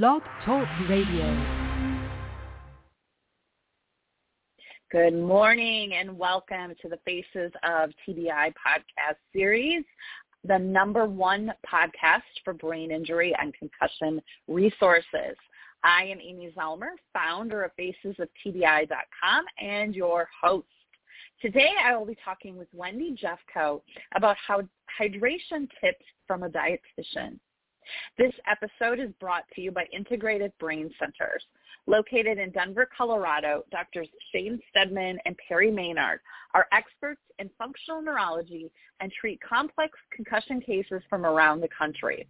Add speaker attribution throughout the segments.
Speaker 1: Blog Talk Radio.
Speaker 2: Good morning and welcome to the Faces of TBI podcast series, the number one podcast for brain injury and concussion resources. I am Amy Zellmer, founder of FacesOfTBI.com and your host. Today I will be talking with Wendy Jeffco about how hydration tips from a dietitian. This episode is brought to you by Integrated Brain Centers. Located in Denver, Colorado, Drs. Shane Steadman and Perry Maynard are experts in functional neurology and treat complex concussion cases from around the country.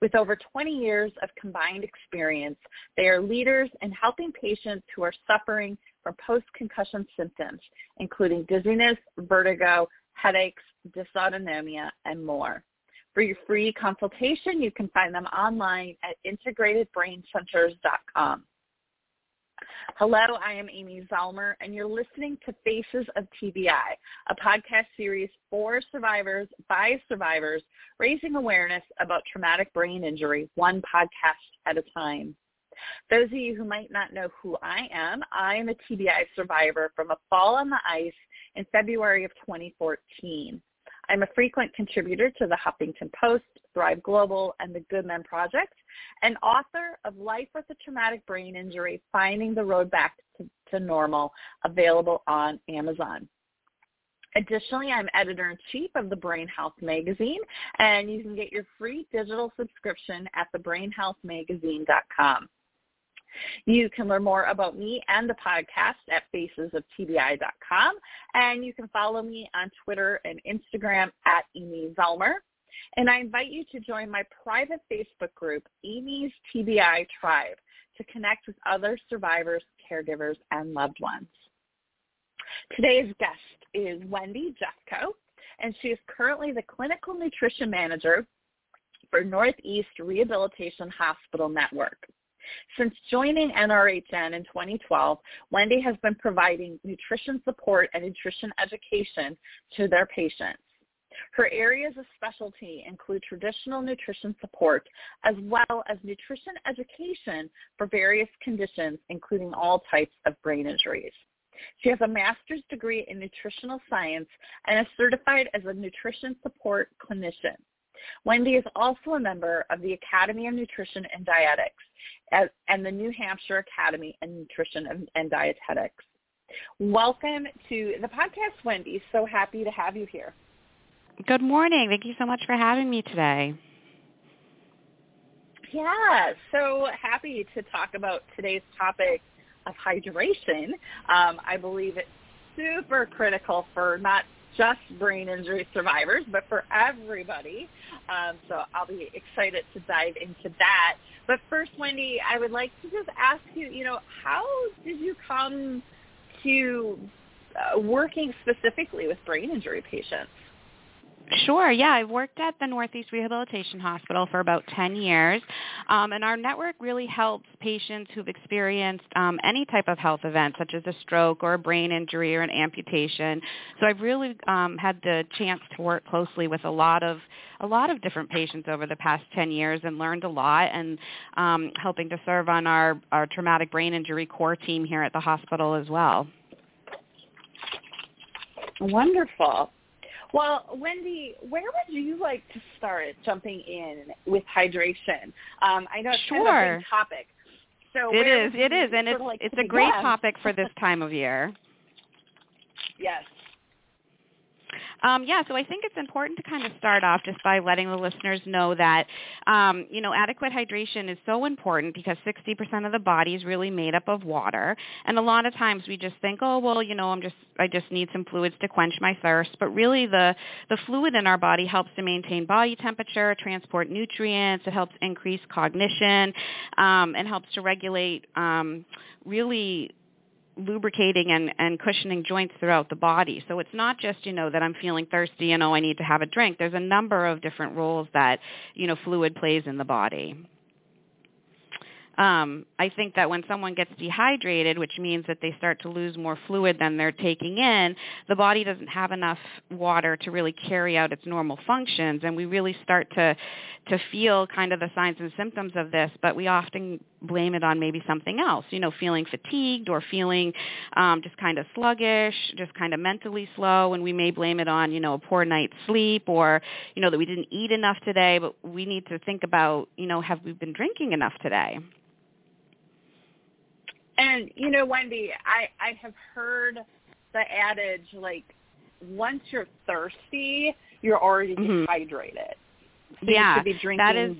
Speaker 2: With over 20 years of combined experience, they are leaders in helping patients who are suffering from post-concussion symptoms, including dizziness, vertigo, headaches, dysautonomia, and more. For your free consultation, you can find them online at integratedbraincenters.com. Hello, I am Amy Zellmer, and you're listening to Faces of TBI, a podcast series for survivors by survivors, raising awareness about traumatic brain injury, one podcast at a time. Those of you who might not know who I am, I am a TBI survivor from a fall on the ice in February of 2014. I'm a frequent contributor to the Huffington Post, Thrive Global, and the Good Men Project, and author of Life with a Traumatic Brain Injury, Finding the Road Back to, to Normal, available on Amazon. Additionally, I'm editor-in-chief of the Brain Health Magazine, and you can get your free digital subscription at thebrainhealthmagazine.com. You can learn more about me and the podcast at facesoftbi.com, and you can follow me on Twitter and Instagram at Amy Zellmer. And I invite you to join my private Facebook group, Amy's TBI Tribe, to connect with other survivors, caregivers, and loved ones. Today's guest is Wendy Jeffco, and she is currently the clinical nutrition manager for Northeast Rehabilitation Hospital Network. Since joining NRHN in 2012, Wendy has been providing nutrition support and nutrition education to their patients. Her areas of specialty include traditional nutrition support as well as nutrition education for various conditions, including all types of brain injuries. She has a master's degree in nutritional science and is certified as a nutrition support clinician. Wendy is also a member of the Academy of Nutrition and Dietetics and the New Hampshire Academy of Nutrition and Dietetics. Welcome to the podcast, Wendy. So happy to have you here.
Speaker 3: Good morning. Thank you so much for having me today.
Speaker 2: Yeah, so happy to talk about today's topic of hydration. Um, I believe it's super critical for not just brain injury survivors, but for everybody. Um, so I'll be excited to dive into that. But first, Wendy, I would like to just ask you, you know, how did you come to uh, working specifically with brain injury patients?
Speaker 3: Sure. Yeah, I've worked at the Northeast Rehabilitation Hospital for about 10 years, um, and our network really helps patients who've experienced um, any type of health event, such as a stroke or a brain injury or an amputation. So I've really um, had the chance to work closely with a lot of a lot of different patients over the past 10 years and learned a lot and um, helping to serve on our, our traumatic brain injury core team here at the hospital as well.
Speaker 2: Wonderful. Well, Wendy, where would you like to start jumping in with hydration? Um, I know it's
Speaker 3: sure.
Speaker 2: kind of a big topic. So
Speaker 3: it is, it is, and it's
Speaker 2: like
Speaker 3: it's a great topic for this time of year.
Speaker 2: Yes.
Speaker 3: Um, yeah, so I think it's important to kind of start off just by letting the listeners know that, um, you know, adequate hydration is so important because 60% of the body is really made up of water. And a lot of times we just think, oh, well, you know, I'm just, I just need some fluids to quench my thirst. But really the, the fluid in our body helps to maintain body temperature, transport nutrients. It helps increase cognition, um, and helps to regulate um, really lubricating and, and cushioning joints throughout the body. So it's not just, you know, that I'm feeling thirsty and oh I need to have a drink. There's a number of different roles that, you know, fluid plays in the body. um, I think that when someone gets dehydrated, which means that they start to lose more fluid than they're taking in, the body doesn't have enough water to really carry out its normal functions, and we really start to to feel kind of the signs and symptoms of this. But we often blame it on maybe something else, you know, feeling fatigued or feeling um, just kind of sluggish, just kind of mentally slow, and we may blame it on, you know, a poor night's sleep or, you know, that we didn't eat enough today. But we need to think about, you know, have we been drinking enough today?
Speaker 2: And you know, Wendy, I I have heard the adage like once you're thirsty, you're already
Speaker 3: Mhm.
Speaker 2: dehydrated. So
Speaker 3: Yeah,
Speaker 2: you should be drinking.
Speaker 3: that is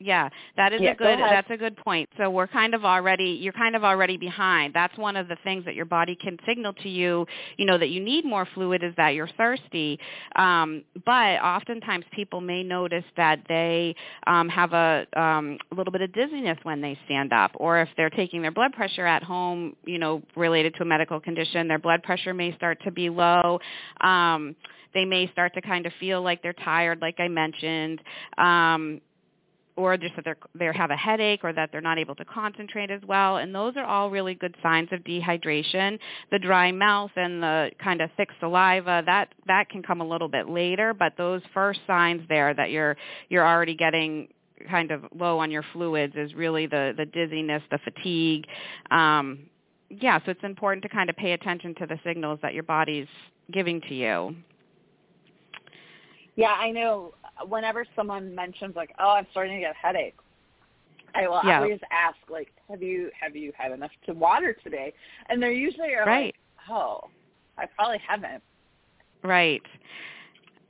Speaker 3: Yeah, that is
Speaker 2: Yeah,
Speaker 3: a good
Speaker 2: ahead.
Speaker 3: that's a good point. So we're kind of already you're kind of already behind. That's one of the things that your body can signal to you, you know, that you need more fluid is that you're thirsty. Um, but oftentimes people may notice that they um, have a, um, a little bit of dizziness when they stand up, or if they're taking their blood pressure at home, you know, related to a medical condition, their blood pressure may start to be low. Um, they may start to kind of feel like they're tired, like I mentioned. Um, or just that they have a headache or that they're not able to concentrate as well. And those are all really good signs of dehydration. The dry mouth and the kind of thick saliva that that can come a little bit later but those first signs there that you're you're already getting kind of low on your fluids is really the the dizziness the fatigue. Um yeah so it's important to kind of pay attention to the signals that your body's giving to you.
Speaker 2: Yeah, I know. Whenever someone mentions like, "Oh, I'm starting to get a headache," I will
Speaker 3: Yeah.
Speaker 2: always ask like, "Have you have you had enough to water today?" And they're usually are
Speaker 3: Right.
Speaker 2: like, "Oh, I probably haven't."
Speaker 3: Right.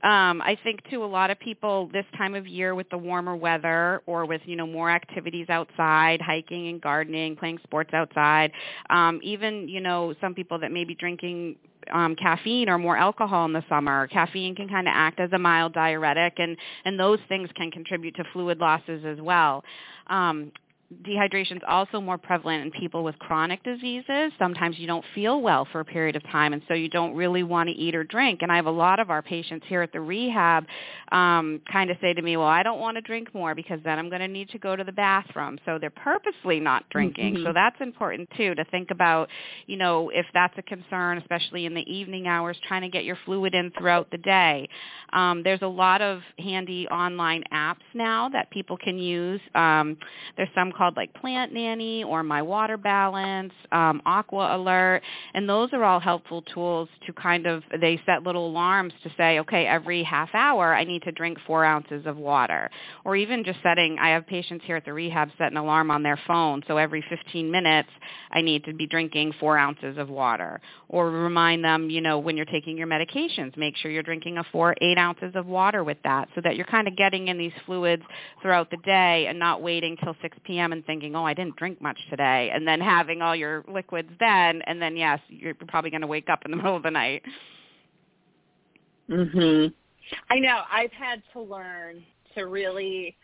Speaker 3: Um, I think too a lot of people this time of year with the warmer weather or with, you know, more activities outside, hiking and gardening, playing sports outside, um, even, you know, some people that may be drinking um, caffeine or more alcohol in the summer. Caffeine can kind of act as a mild diuretic and, and those things can contribute to fluid losses as well. Um, dehydration is also more prevalent in people with chronic diseases. Sometimes you don't feel well for a period of time, and so you don't really want to eat or drink. And I have a lot of our patients here at the rehab um, kind of say to me, well, I don't want to drink more because then I'm going to need to go to the bathroom. So they're purposely not drinking.
Speaker 2: Mhm.
Speaker 3: So that's important too to think about, you know, if that's a concern, especially in the evening hours, trying to get your fluid in throughout the day. Um, there's a lot of handy online apps now that people can use. Um, there's some called like Plant Nanny or My Water Balance, um, Aqua Alert, and those are all helpful tools to kind of they set little alarms to say, okay, every half hour I need to drink four ounces of water, or even just setting. I have patients here at the rehab set an alarm on their phone, so every 15 minutes I need to be drinking four ounces of water, or remind them, you know, when you're taking your medications, make sure you're drinking a four eight ounces of water with that, so that you're kind of getting in these fluids throughout the day and not waiting till 6 p.m. and thinking, oh, I didn't drink much today, and then having all your liquids then, and then yes, you're probably going to wake up in the middle of the night.
Speaker 2: Mhm. I know. I've had to learn to really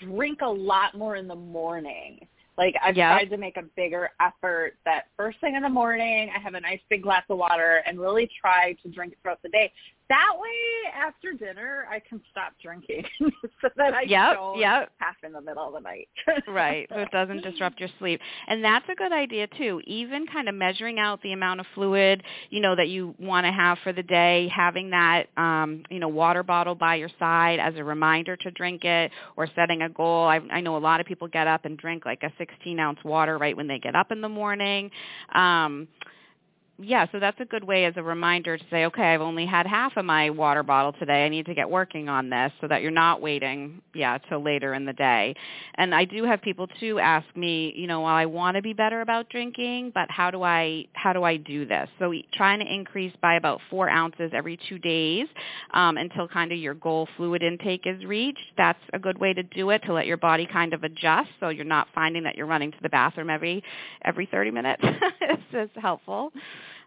Speaker 2: drink a lot more in the morning. Like I've
Speaker 3: Yeah.
Speaker 2: tried to make a bigger effort that first thing in the morning I have a nice big glass of water and really try to drink it throughout the day. That way after dinner I can stop drinking so that I
Speaker 3: Yep,
Speaker 2: don't
Speaker 3: yep.
Speaker 2: have in the middle of the night.
Speaker 3: right so it doesn't disrupt your sleep and that's a good idea too even kind of measuring out the amount of fluid you know that you want to have for the day having that um you know water bottle by your side as a reminder to drink it or setting a goal i i know a lot of people get up and drink like a 16 ounce water right when they get up in the morning um yeah, so that's a good way as a reminder to say, okay, I've only had half of my water bottle today. I need to get working on this so that you're not waiting, yeah, till later in the day. And I do have people too ask me, you know, well, I want to be better about drinking, but how do I how do I do this? So trying to increase by about four ounces every two days um, until kind of your goal fluid intake is reached. That's a good way to do it to let your body kind of adjust, so you're not finding that you're running to the bathroom every every 30 minutes. this is helpful.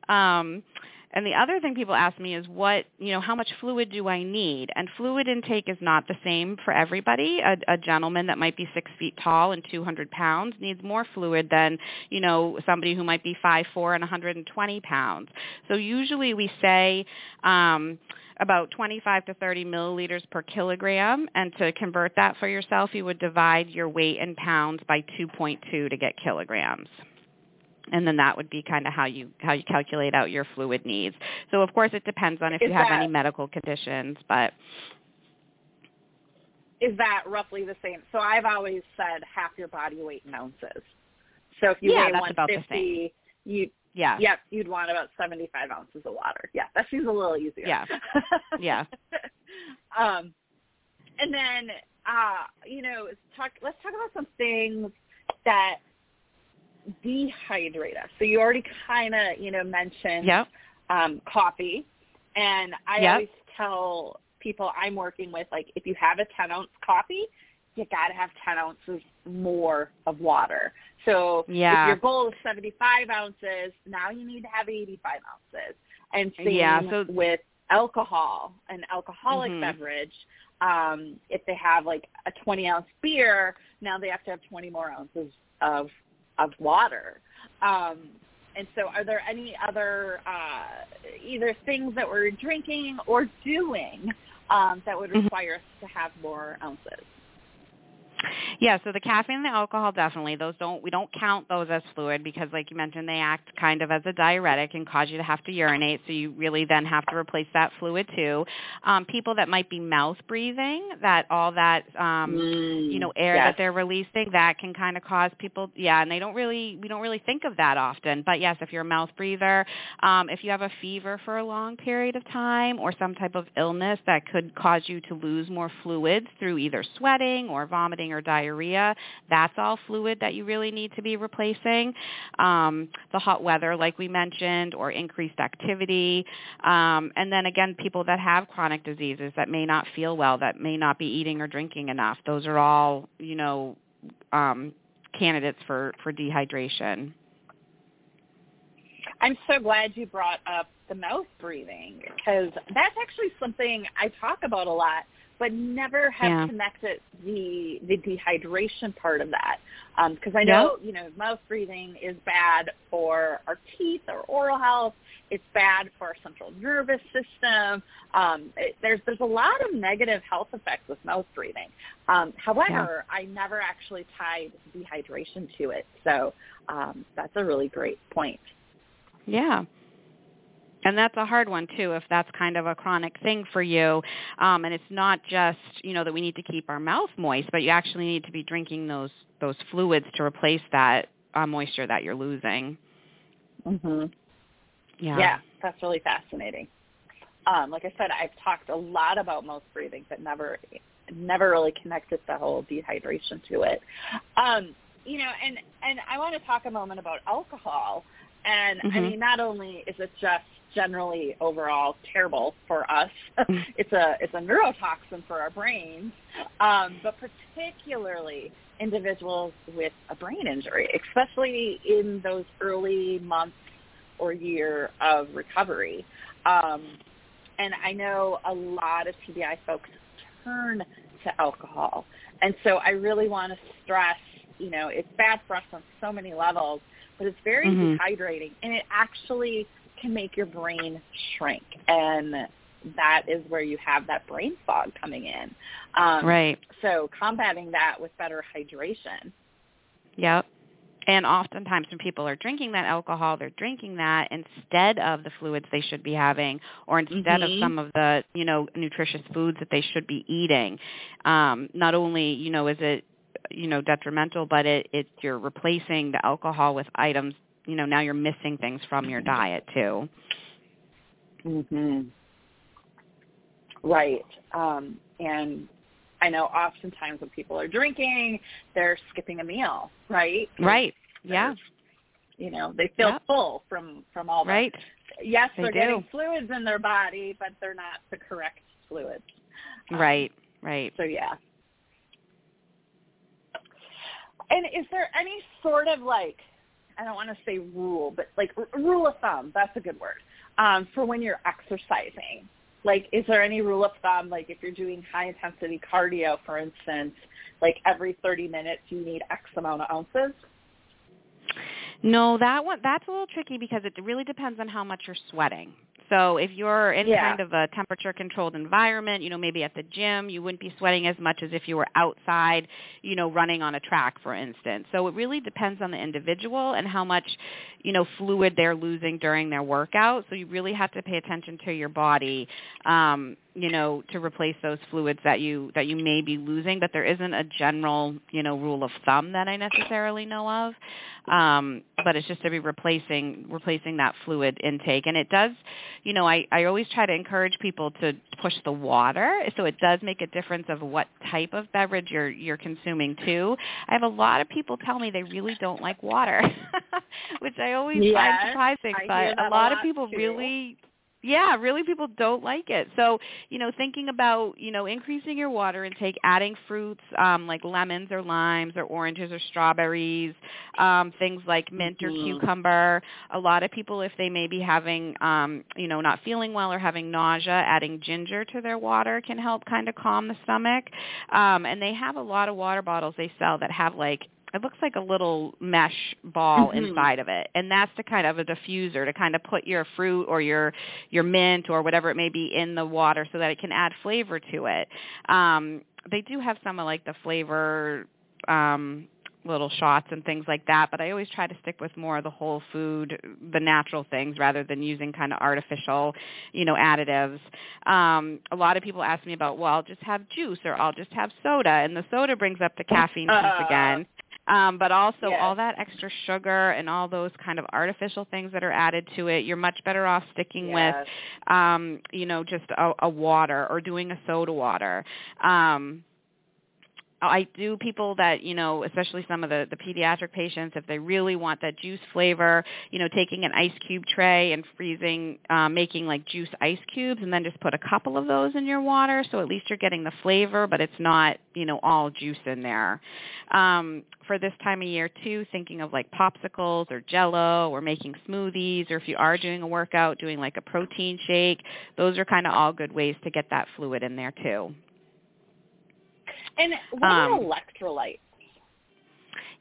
Speaker 3: Um, and the other thing people ask me is what, you know, how much fluid do I need? And fluid intake is not the same for everybody. A, a gentleman that might be six feet tall and 200 pounds needs more fluid than, you know, somebody who might be five four and 120 pounds. So usually we say, um, about 25 to 30 milliliters per kilogram. And to convert that for yourself, you would divide your weight in pounds by 2.2 to get kilograms and then that would be kind of how you how you calculate out your fluid needs. So of course it depends on if
Speaker 2: Is
Speaker 3: you have
Speaker 2: that-
Speaker 3: any medical conditions, but
Speaker 2: Is that roughly the same? So I've always said half your body weight in ounces. So if you
Speaker 3: Yeah,
Speaker 2: weigh
Speaker 3: that's about the
Speaker 2: 150, you
Speaker 3: yeah.
Speaker 2: Yep, you'd want about 75 ounces of water. Yeah, that seems a little easier.
Speaker 3: Yeah. Yeah.
Speaker 2: um, and then, uh, you know, talk. Let's talk about some things that dehydrate us. So you already kind of, you know, mentioned
Speaker 3: Yep.
Speaker 2: um, coffee, and I
Speaker 3: Yep.
Speaker 2: always tell people I'm working with, like, if you have a 10 ounce coffee, you got to have 10 ounces more of water. So
Speaker 3: Yeah.
Speaker 2: if your goal is 75 ounces, now you need to have 85 ounces. And same
Speaker 3: Yeah, so-
Speaker 2: with alcohol, an alcoholic
Speaker 3: Mhm.
Speaker 2: beverage. Um, if they have like a 20 ounce beer, now they have to have 20 more ounces of of water. Um, and so, are there any other uh, either things that we're drinking or doing um, that would
Speaker 3: Mhm.
Speaker 2: require us to have more ounces?
Speaker 3: Yeah, so the caffeine and the alcohol definitely those don't we don't count those as fluid because like you mentioned they act kind of as a diuretic and cause you to have to urinate so you really then have to replace that fluid too. Um people that might be mouth breathing that all that um you know air
Speaker 2: Mm, yes.
Speaker 3: that they're releasing that can kind of cause people yeah and they don't really we don't really think of that often but yes if you're a mouth breather um if you have a fever for a long period of time or some type of illness that could cause you to lose more fluids through either sweating or vomiting or diarrhea that's all fluid that you really need to be replacing. Um the hot weather like we mentioned or increased activity. Um and then again people that have chronic diseases that may not feel well that may not be eating or drinking enough. Those are all you know um candidates for for dehydration.
Speaker 2: I'm so glad you brought up the mouth breathing because that's actually something I talk about a lot, but never have
Speaker 3: Yeah.
Speaker 2: connected the the dehydration part of that. Because I know you know mouth breathing is bad for our teeth, our oral health. It's bad for our central nervous system. Um, it, there's there's a lot of negative health effects with mouth breathing. Um, however, I never actually tied dehydration to it, so um, that's a really great point.
Speaker 3: Yeah. And that's a hard one too if that's kind of a chronic thing for you. Um and it's not just, you know, that we need to keep our mouth moist, but you actually need to be drinking those those fluids to replace that uh, moisture that you're losing.
Speaker 2: hmm
Speaker 3: Yeah.
Speaker 2: Yeah, that's really fascinating. Um, like I said, I've talked a lot about mouth breathing, but never, never really connected the whole dehydration to it. Um, you know, and and I want to talk a moment about alcohol. And I
Speaker 3: Mhm.
Speaker 2: mean, not only is it just generally overall terrible for us, it's a it's a neurotoxin for our brains, um, but particularly individuals with a brain injury, especially in those early months or year of recovery. Um, and I know a lot of TBI folks turn to alcohol. And so I really want to stress, you know, it's bad for us on so many levels, but it's very
Speaker 3: Mhm.
Speaker 2: dehydrating and it actually can make your brain shrink. And that is where you have that brain fog coming in. Um,
Speaker 3: Right.
Speaker 2: So combating that with better hydration.
Speaker 3: Yep. And oftentimes when people are drinking that alcohol, they're drinking that instead of the fluids they should be having or instead
Speaker 2: Mhm.
Speaker 3: of some of the, you know, nutritious foods that they should be eating. Um, not only, you know, is it, you know, detrimental, but it, it you're replacing the alcohol with items, you know, now you're missing things from your diet too.
Speaker 2: hmm Right. Um, and I know oftentimes when people are drinking, they're skipping a meal, right?
Speaker 3: Right. Yeah.
Speaker 2: You know, they feel
Speaker 3: Yep.
Speaker 2: full from from all
Speaker 3: Right.
Speaker 2: Yes,
Speaker 3: They
Speaker 2: they're
Speaker 3: do.
Speaker 2: getting fluids in their body, but they're not the correct fluids. Um,
Speaker 3: Right. Right.
Speaker 2: So yeah. And is there any sort of like I don't want to say rule, but like rule of thumb, that's a good word. um, for when you're exercising? Like, is there any rule of thumb, like if you're doing high intensity cardio, for instance, like every 30 minutes you need X amount of ounces?
Speaker 3: No, that one that's a little tricky because it really depends on how much you're sweating. So if you're in
Speaker 2: Yeah.
Speaker 3: kind of a temperature controlled environment, you know, maybe at the gym, you wouldn't be sweating as much as if you were outside, you know, running on a track for instance. So it really depends on the individual and how much, you know, fluid they're losing during their workout. So you really have to pay attention to your body um, you know, to replace those fluids that you that you may be losing, but there isn't a general, you know, rule of thumb that I necessarily know of. Um, but it's just to be replacing replacing that fluid intake. And it does, you know, I, I always try to encourage people to push the water. So it does make a difference of what type of beverage you're you're consuming too. I have a lot of people tell me they really don't like water, which I always
Speaker 2: Yes,
Speaker 3: find surprising.
Speaker 2: I
Speaker 3: but a
Speaker 2: a
Speaker 3: lot of people
Speaker 2: too.
Speaker 3: really yeah, really people don't like it. So, you know, thinking about, you know, increasing your water intake, adding fruits um, like lemons or limes or oranges or strawberries, um, things like mint or
Speaker 2: Mhm.
Speaker 3: cucumber. A lot of people, if they may be having, um, you know, not feeling well or having nausea, adding ginger to their water can help kind of calm the stomach. Um, and they have a lot of water bottles they sell that have like it looks like a little mesh ball
Speaker 2: Mhm.
Speaker 3: inside of it and that's the kind of a diffuser to kind of put your fruit or your your mint or whatever it may be in the water so that it can add flavor to it um they do have some of like the flavor um little shots and things like that but i always try to stick with more of the whole food the natural things rather than using kind of artificial you know additives um a lot of people ask me about well i'll just have juice or i'll just have soda and the soda brings up the caffeine
Speaker 2: Uh.
Speaker 3: piece again um, but also
Speaker 2: Yes.
Speaker 3: all that extra sugar and all those kind of artificial things that are added to it, you're much better off sticking with, um, you know, just a, a water or doing a soda water. Um, I do people that, you know, especially some of the, the pediatric patients, if they really want that juice flavor, you know, taking an ice cube tray and freezing, um, making like juice ice cubes and then just put a couple of those in your water so at least you're getting the flavor, but it's not, you know, all juice in there. Um, for this time of year too, thinking of like popsicles or jello or making smoothies or if you are doing a workout, doing like a protein shake, those are kind of all good ways to get that fluid in there too.
Speaker 2: And what about
Speaker 3: Um,
Speaker 2: electrolytes?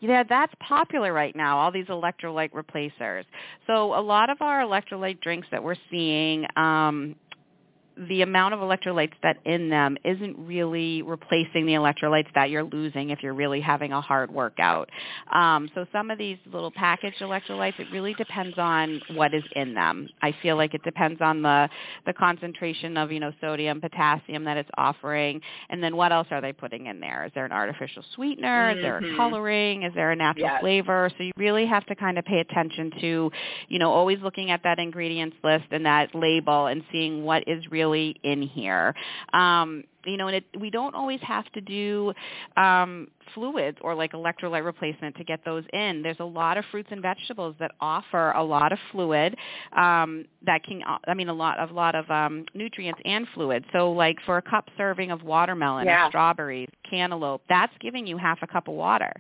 Speaker 3: Yeah, that's popular right now, all these electrolyte replacers. So a lot of our electrolyte drinks that we're seeing, um, the amount of electrolytes that in them isn't really replacing the electrolytes that you're losing if you're really having a hard workout. Um, so some of these little packaged electrolytes, it really depends on what is in them. I feel like it depends on the the concentration of you know sodium, potassium that it's offering, and then what else are they putting in there? Is there an artificial sweetener? Is there a
Speaker 2: Mhm.
Speaker 3: coloring? Is there a natural
Speaker 2: Yes.
Speaker 3: flavor? So you really have to kind of pay attention to, you know, always looking at that ingredients list and that label and seeing what is really in here. Um, you know, and it, we don't always have to do um, fluids or like electrolyte replacement to get those in. There's a lot of fruits and vegetables that offer a lot of fluid um, that can, I mean, a lot of lot of um, nutrients and fluid. So, like for a cup serving of watermelon
Speaker 2: Yeah.
Speaker 3: or strawberries, cantaloupe, that's giving you half a cup of water.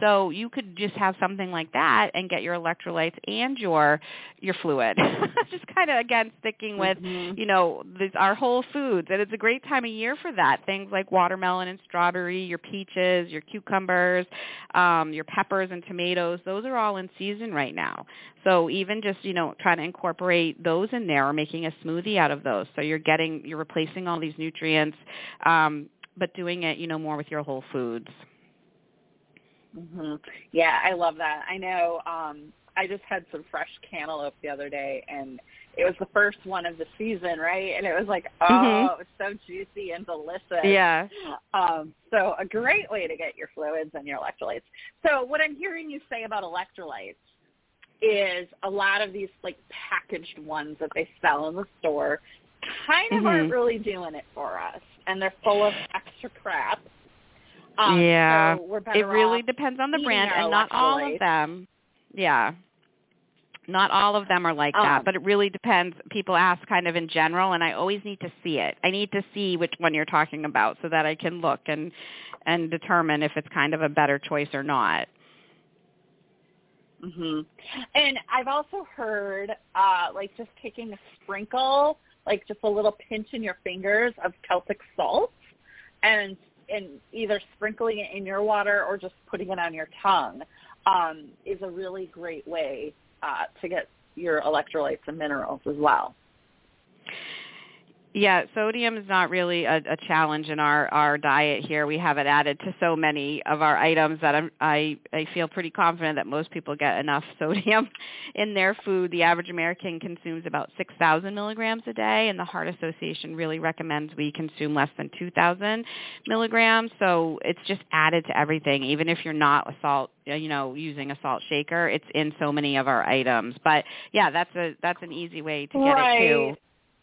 Speaker 3: So you could just have something like that and get your electrolytes and your your fluid. just kind of again sticking with
Speaker 2: Mhm.
Speaker 3: you know these our whole foods and it's a great time of year for that things like watermelon and strawberry your peaches your cucumbers um your peppers and tomatoes those are all in season right now so even just you know trying to incorporate those in there or making a smoothie out of those so you're getting you're replacing all these nutrients um but doing it you know more with your whole foods
Speaker 2: hmm Yeah, I love that. I know. Um, I just had some fresh cantaloupe the other day, and it was the first one of the season, right? And it was like, oh,
Speaker 3: Mhm.
Speaker 2: it was so juicy and delicious.
Speaker 3: yeah
Speaker 2: Um, so a great way to get your fluids and your electrolytes. So what I'm hearing you say about electrolytes is a lot of these like packaged ones that they sell in the store kind of
Speaker 3: Mhm.
Speaker 2: aren't really doing it for us, and they're full of extra crap. Um,
Speaker 3: Yeah.
Speaker 2: so
Speaker 3: it really depends on the brand and not all of them yeah not all of them are like
Speaker 2: Um,
Speaker 3: that but it really depends. People ask kind of in general and i always need to see it. I need to see which one you're talking about so that i can look and and determine if it's kind of a better choice or not.
Speaker 2: Mhm. And I've also heard uh like just taking a sprinkle, like just a little pinch in your fingers of Celtic salt and and either sprinkling it in your water or just putting it on your tongue um is a really great way uh to get your electrolytes and minerals as well.
Speaker 3: Yeah, sodium is not really a, a challenge in our our diet here. We have it added to so many of our items that I'm, I I feel pretty confident that most people get enough sodium in their food. The average American consumes about 6,000 milligrams a day, and the Heart Association really recommends we consume less than 2,000 milligrams. So it's just added to everything, even if you're not a salt you know using a salt shaker it's in so many of our items but yeah that's a that's an easy way to get
Speaker 2: right.
Speaker 3: it too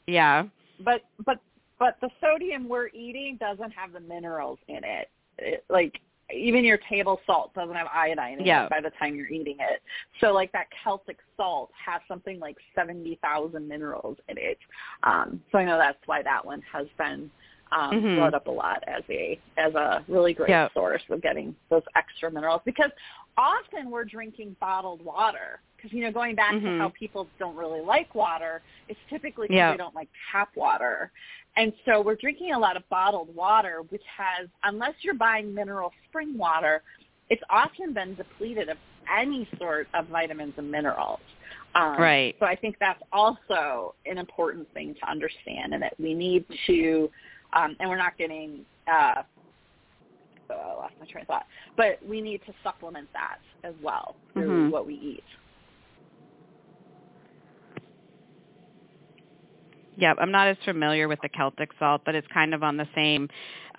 Speaker 3: yeah
Speaker 2: but but but the sodium we're eating doesn't have the minerals in it. it like even your table salt doesn't have iodine in
Speaker 3: yeah.
Speaker 2: it by the time you're eating it. So like that Celtic salt has something like 70,000 minerals in it. Um, so I know that's why that one has been um,
Speaker 3: mm-hmm.
Speaker 2: brought up a lot as a as a really great
Speaker 3: yeah.
Speaker 2: source of getting those extra minerals because often we're drinking bottled water because you know going back
Speaker 3: mm-hmm.
Speaker 2: to how people don't really like water it's typically because
Speaker 3: yeah.
Speaker 2: they don't like tap water and so we're drinking a lot of bottled water which has unless you're buying mineral spring water it's often been depleted of any sort of vitamins and minerals um,
Speaker 3: right
Speaker 2: so i think that's also an important thing to understand and that we need to um, and we're not getting uh, oh, I lost my train of thought. But we need to supplement that as well through
Speaker 3: mm-hmm.
Speaker 2: what we eat.
Speaker 3: Yep, I'm not as familiar with the Celtic salt, but it's kind of on the same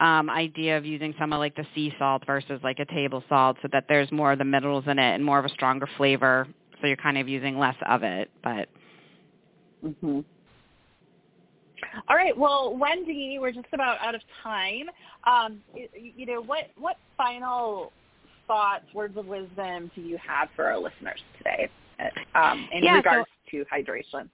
Speaker 3: um, idea of using some of like the sea salt versus like a table salt, so that there's more of the minerals in it and more of a stronger flavor. So you're kind of using less of it, but.
Speaker 2: Mhm. All right. Well, Wendy, we're just about out of time. Um, you know, what what final thoughts, words of wisdom do you have for our listeners today um, in
Speaker 3: yeah,
Speaker 2: regards
Speaker 3: so,
Speaker 2: to hydration?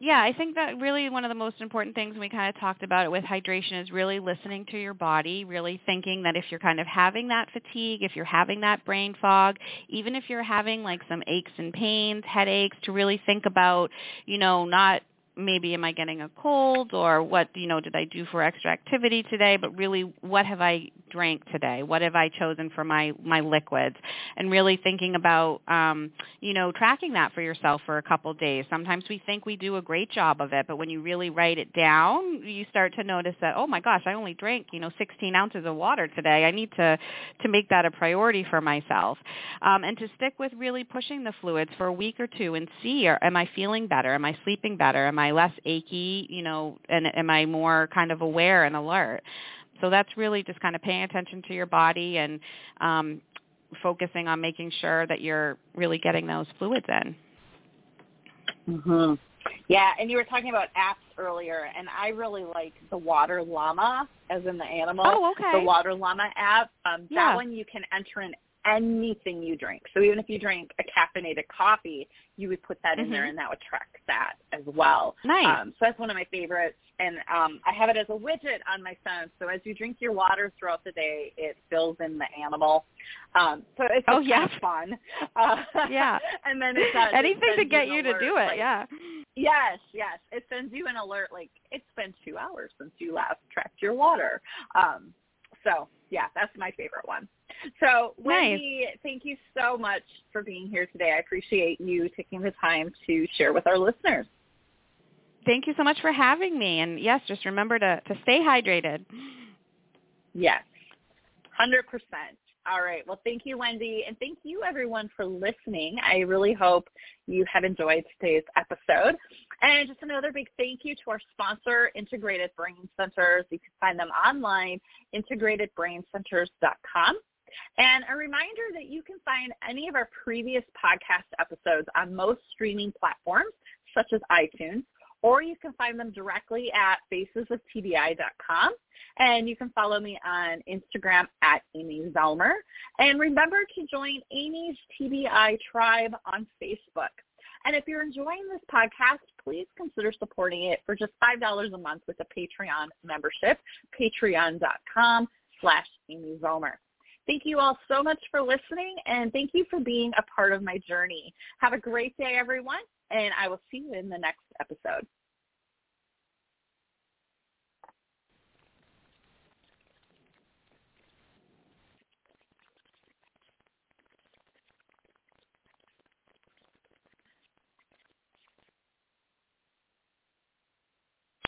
Speaker 3: Yeah, I think that really one of the most important things, we kind of talked about it with hydration, is really listening to your body, really thinking that if you're kind of having that fatigue, if you're having that brain fog, even if you're having like some aches and pains, headaches, to really think about, you know, not maybe am I getting a cold or what you know did I do for extra activity today? But really what have I drank today? What have I chosen for my my liquids? And really thinking about um you know tracking that for yourself for a couple days. Sometimes we think we do a great job of it but when you really write it down you start to notice that oh my gosh I only drank you know 16 ounces of water today. I need to to make that a priority for myself. Um and to stick with really pushing the fluids for a week or two and see or am I feeling better? Am I sleeping better? Am I I less achy, you know, and am I more kind of aware and alert? So that's really just kind of paying attention to your body and um, focusing on making sure that you're really getting those fluids in.
Speaker 2: Mhm. Yeah, and you were talking about apps earlier, and I really like the Water Llama, as in the animal.
Speaker 3: Oh, okay.
Speaker 2: The Water Llama app. Um,
Speaker 3: yeah.
Speaker 2: That one you can enter in anything you drink. So even if you drink a caffeinated coffee, you would put that in
Speaker 3: mm-hmm.
Speaker 2: there and that would track that as well.
Speaker 3: Nice.
Speaker 2: Um, so that's one of my favorites. And um, I have it as a widget on my phone. So as you drink your water throughout the day, it fills in the animal. Um, so it's
Speaker 3: oh, yeah.
Speaker 2: kind of fun. Uh,
Speaker 3: yeah.
Speaker 2: and then it does.
Speaker 3: Anything
Speaker 2: it
Speaker 3: to get
Speaker 2: you
Speaker 3: you to do it,
Speaker 2: like,
Speaker 3: yeah.
Speaker 2: Yes, yes. It sends you an alert like it's been two hours since you last tracked your water. Um, so yeah, that's my favorite one. So Wendy,
Speaker 3: nice.
Speaker 2: thank you so much for being here today. I appreciate you taking the time to share with our listeners.
Speaker 3: Thank you so much for having me. And yes, just remember to, to stay hydrated.
Speaker 2: Yes, 100%. All right. Well, thank you, Wendy. And thank you, everyone, for listening. I really hope you have enjoyed today's episode. And just another big thank you to our sponsor, Integrated Brain Centers. You can find them online, integratedbraincenters.com. And a reminder that you can find any of our previous podcast episodes on most streaming platforms, such as iTunes, or you can find them directly at facesoftbi.com. And you can follow me on Instagram at Amy Zellmer. And remember to join Amy's TBI tribe on Facebook. And if you're enjoying this podcast, please consider supporting it for just $5 a month with a Patreon membership, patreon.com slash Amy Zellmer. Thank you all so much for listening, and thank you for being a part of my journey. Have a great day, everyone, and I will see you in the next episode.